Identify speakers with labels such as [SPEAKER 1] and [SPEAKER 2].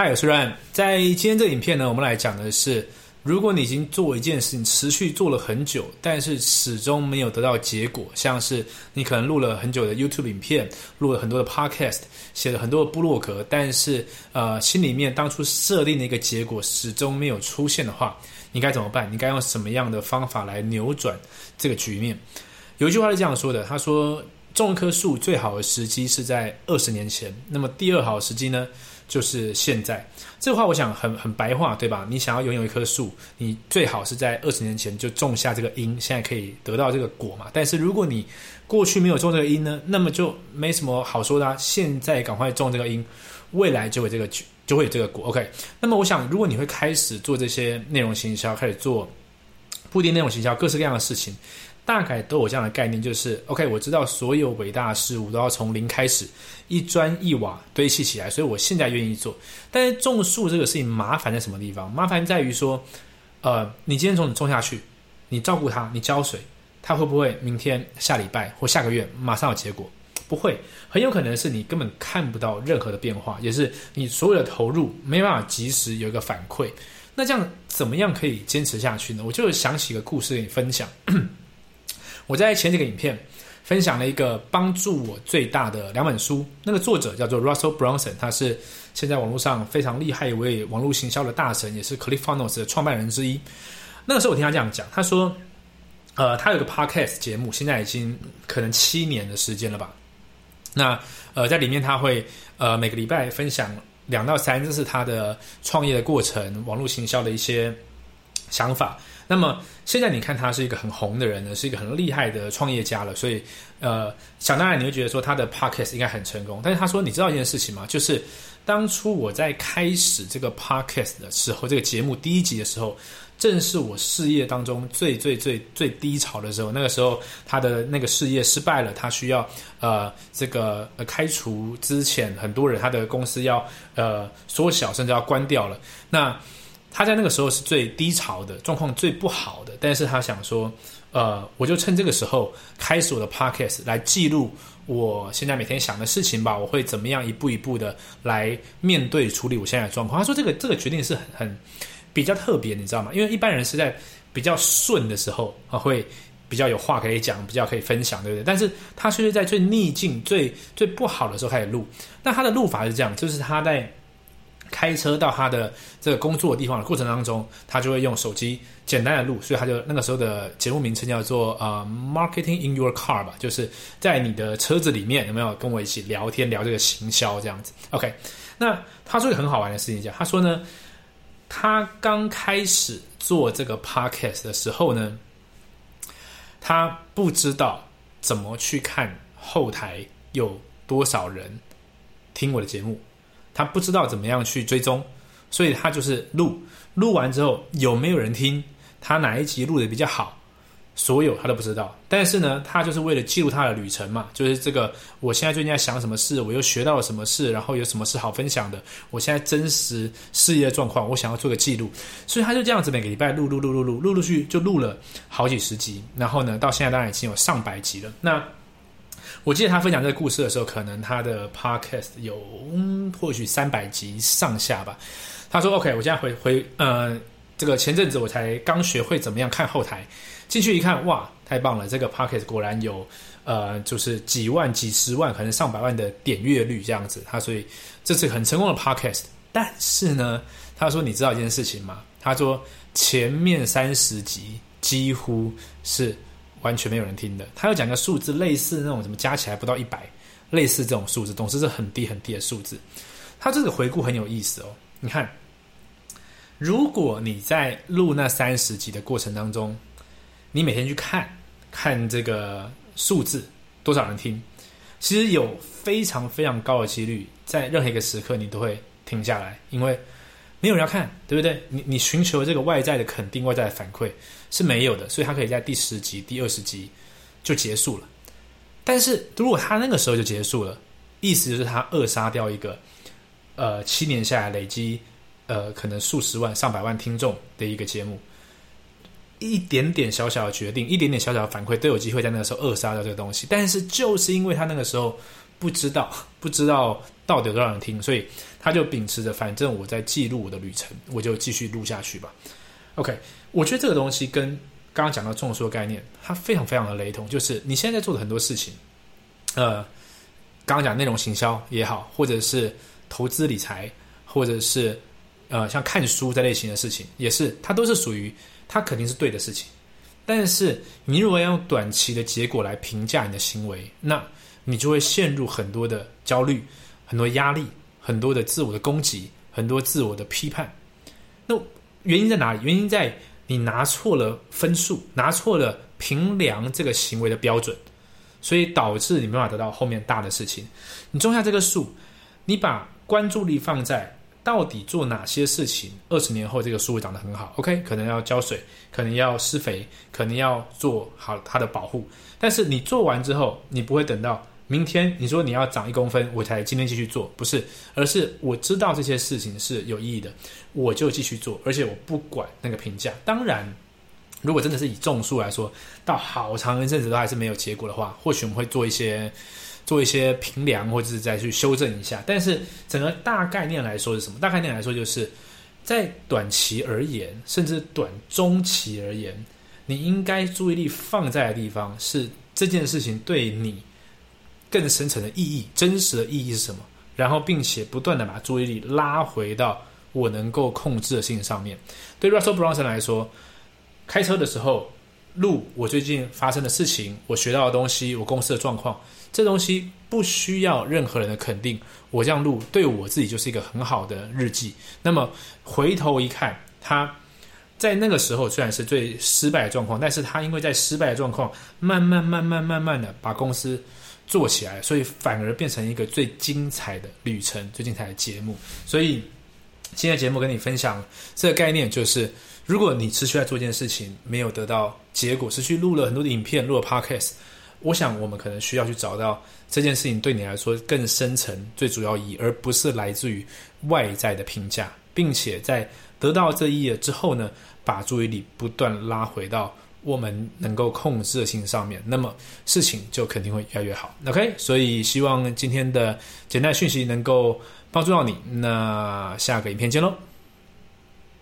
[SPEAKER 1] 嗨，我是 Ryan。在今天这影片呢，我们来讲的是，如果你已经做一件事情，持续做了很久，但是始终没有得到结果，像是你可能录了很久的 YouTube 影片，录了很多的 Podcast，写了很多的部落格，但是呃，心里面当初设定的一个结果始终没有出现的话，你该怎么办？你该用什么样的方法来扭转这个局面？有一句话是这样说的，他说。种一棵树最好的时机是在二十年前，那么第二好时机呢，就是现在。这话我想很很白话，对吧？你想要拥有一棵树，你最好是在二十年前就种下这个因，现在可以得到这个果嘛。但是如果你过去没有种这个因呢，那么就没什么好说的。现在赶快种这个因，未来就会这个就会有这个果。OK，那么我想，如果你会开始做这些内容行销，开始做布丁内容行销，各式各样的事情。大概都有这样的概念，就是 OK，我知道所有伟大的事物都要从零开始，一砖一瓦堆砌起来，所以我现在愿意做。但是种树这个事情麻烦在什么地方？麻烦在于说，呃，你今天从你种下去，你照顾它，你浇水，它会不会明天、下礼拜或下个月马上有结果？不会，很有可能是你根本看不到任何的变化，也是你所有的投入没办法及时有一个反馈。那这样怎么样可以坚持下去呢？我就想起一个故事跟你分享。我在前几个影片分享了一个帮助我最大的两本书，那个作者叫做 Russell Brunson，他是现在网络上非常厉害一位网络行销的大神，也是 ClickFunnels 的创办人之一。那个时候我听他这样讲，他说：“呃，他有个 Podcast 节目，现在已经可能七年的时间了吧。那呃，在里面他会呃每个礼拜分享两到三，这是他的创业的过程，网络行销的一些想法。”那么现在你看他是一个很红的人呢，是一个很厉害的创业家了，所以呃，想当然你会觉得说他的 podcast 应该很成功。但是他说，你知道一件事情吗？就是当初我在开始这个 podcast 的时候，这个节目第一集的时候，正是我事业当中最最最最低潮的时候。那个时候他的那个事业失败了，他需要呃这个呃开除之前很多人，他的公司要呃缩小，甚至要关掉了。那他在那个时候是最低潮的状况，最不好的。但是他想说，呃，我就趁这个时候开始我的 podcast 来记录我现在每天想的事情吧。我会怎么样一步一步的来面对处理我现在的状况？他说这个这个决定是很很比较特别，你知道吗？因为一般人是在比较顺的时候啊，会比较有话可以讲，比较可以分享，对不对？但是他却是在最逆境、最最不好的时候开始录。那他的录法是这样，就是他在。开车到他的这个工作的地方的过程当中，他就会用手机简单的录，所以他就那个时候的节目名称叫做呃 “Marketing in Your Car” 吧，就是在你的车子里面有没有跟我一起聊天聊这个行销这样子？OK，那他说一个很好玩的事情讲，他说呢，他刚开始做这个 Podcast 的时候呢，他不知道怎么去看后台有多少人听我的节目。他不知道怎么样去追踪，所以他就是录，录完之后有没有人听，他哪一集录的比较好，所有他都不知道。但是呢，他就是为了记录他的旅程嘛，就是这个，我现在最近在想什么事，我又学到了什么事，然后有什么事好分享的，我现在真实事业状况，我想要做个记录，所以他就这样子每个礼拜录录录录录，陆陆续就录了好几十集，然后呢，到现在当然已经有上百集了。那我记得他分享这个故事的时候，可能他的 podcast 有或许三百集上下吧。他说：“OK，我现在回回呃，这个前阵子我才刚学会怎么样看后台，进去一看，哇，太棒了！这个 podcast 果然有呃，就是几万、几十万，可能上百万的点阅率这样子。他所以这是很成功的 podcast。但是呢，他说你知道一件事情吗？他说前面三十集几乎是。”完全没有人听的。他要讲个数字，类似那种什么加起来不到一百，类似这种数字，总之是很低很低的数字。他这个回顾很有意思哦。你看，如果你在录那三十集的过程当中，你每天去看看这个数字多少人听，其实有非常非常高的几率，在任何一个时刻你都会停下来，因为。没有人要看，对不对？你你寻求这个外在的肯定、外在的反馈是没有的，所以他可以在第十集、第二十集就结束了。但是如果他那个时候就结束了，意思就是他扼杀掉一个呃七年下来累积呃可能数十万、上百万听众的一个节目，一点点小小的决定、一点点小小的反馈都有机会在那个时候扼杀掉这个东西。但是就是因为他那个时候不知道不知道到底有多少人听，所以他就秉持着反正我在记录我的旅程，我就继续录下去吧。OK，我觉得这个东西跟刚刚讲到众说的概念，它非常非常的雷同，就是你现在在做的很多事情，呃，刚刚讲内容行销也好，或者是投资理财，或者是呃像看书这类型的事情，也是它都是属于它肯定是对的事情。但是你如果要用短期的结果来评价你的行为，那你就会陷入很多的焦虑、很多压力、很多的自我的攻击、很多自我的批判。那原因在哪里？原因在你拿错了分数，拿错了评量这个行为的标准，所以导致你没办法得到后面大的事情。你种下这个树，你把关注力放在。到底做哪些事情，二十年后这个树会长得很好？OK，可能要浇水，可能要施肥，可能要做好它的保护。但是你做完之后，你不会等到明天，你说你要长一公分，我才今天继续做，不是，而是我知道这些事情是有意义的，我就继续做，而且我不管那个评价。当然，如果真的是以种树来说，到好长一阵子都还是没有结果的话，或许我们会做一些。做一些评量，或者是再去修正一下。但是整个大概念来说是什么？大概念来说，就是在短期而言，甚至短中期而言，你应该注意力放在的地方是这件事情对你更深层的意义、真实的意义是什么。然后，并且不断的把注意力拉回到我能够控制的事情上面。对 Russell Brunson 来说，开车的时候录我最近发生的事情，我学到的东西，我公司的状况。这东西不需要任何人的肯定，我这样录对我自己就是一个很好的日记。那么回头一看，他在那个时候虽然是最失败的状况，但是他因为在失败的状况，慢慢慢慢慢慢的把公司做起来，所以反而变成一个最精彩的旅程，最精彩的节目。所以今天节目跟你分享这个概念，就是如果你持续在做一件事情，没有得到结果，持续录了很多的影片，录了 podcast。我想，我们可能需要去找到这件事情对你来说更深层、最主要意义，而不是来自于外在的评价，并且在得到这一页之后呢，把注意力不断拉回到我们能够控制的性上面，那么事情就肯定会越来越好。OK，所以希望今天的简单讯息能够帮助到你。那下个影片见喽。